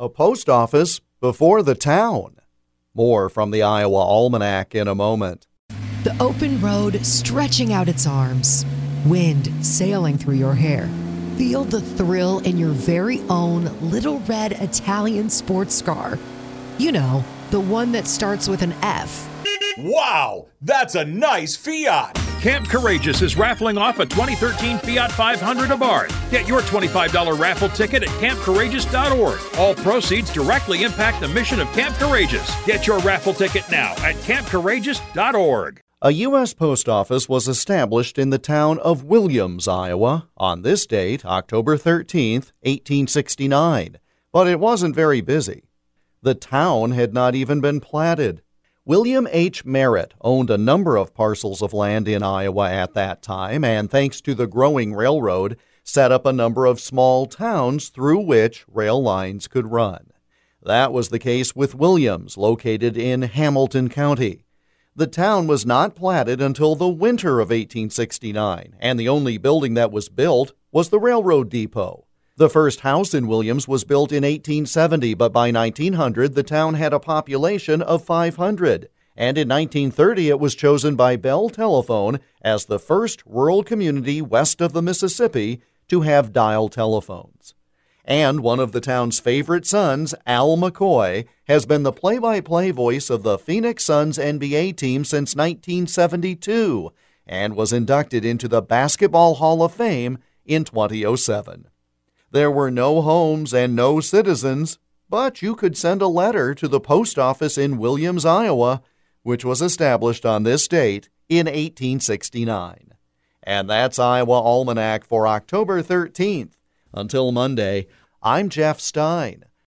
a post office before the town. More from the Iowa Almanac in a moment. The open road stretching out its arms, wind sailing through your hair. Feel the thrill in your very own little red Italian sports car. You know, the one that starts with an F. Wow, that's a nice Fiat. Camp Courageous is raffling off a 2013 Fiat 500 Abarth. Get your $25 raffle ticket at campcourageous.org. All proceeds directly impact the mission of Camp Courageous. Get your raffle ticket now at campcourageous.org. A U.S. post office was established in the town of Williams, Iowa, on this date, October 13, 1869, but it wasn't very busy. The town had not even been platted. William H. Merritt owned a number of parcels of land in Iowa at that time, and thanks to the growing railroad, set up a number of small towns through which rail lines could run. That was the case with Williams, located in Hamilton County. The town was not platted until the winter of 1869, and the only building that was built was the railroad depot. The first house in Williams was built in 1870, but by 1900 the town had a population of 500, and in 1930 it was chosen by Bell Telephone as the first rural community west of the Mississippi to have dial telephones and one of the town's favorite sons, Al McCoy, has been the play by play voice of the Phoenix Suns NBA team since 1972 and was inducted into the Basketball Hall of Fame in 2007. There were no homes and no citizens, but you could send a letter to the post office in Williams, Iowa, which was established on this date in 1869. And that's Iowa Almanac for October 13th. Until Monday, I'm Jeff Stein.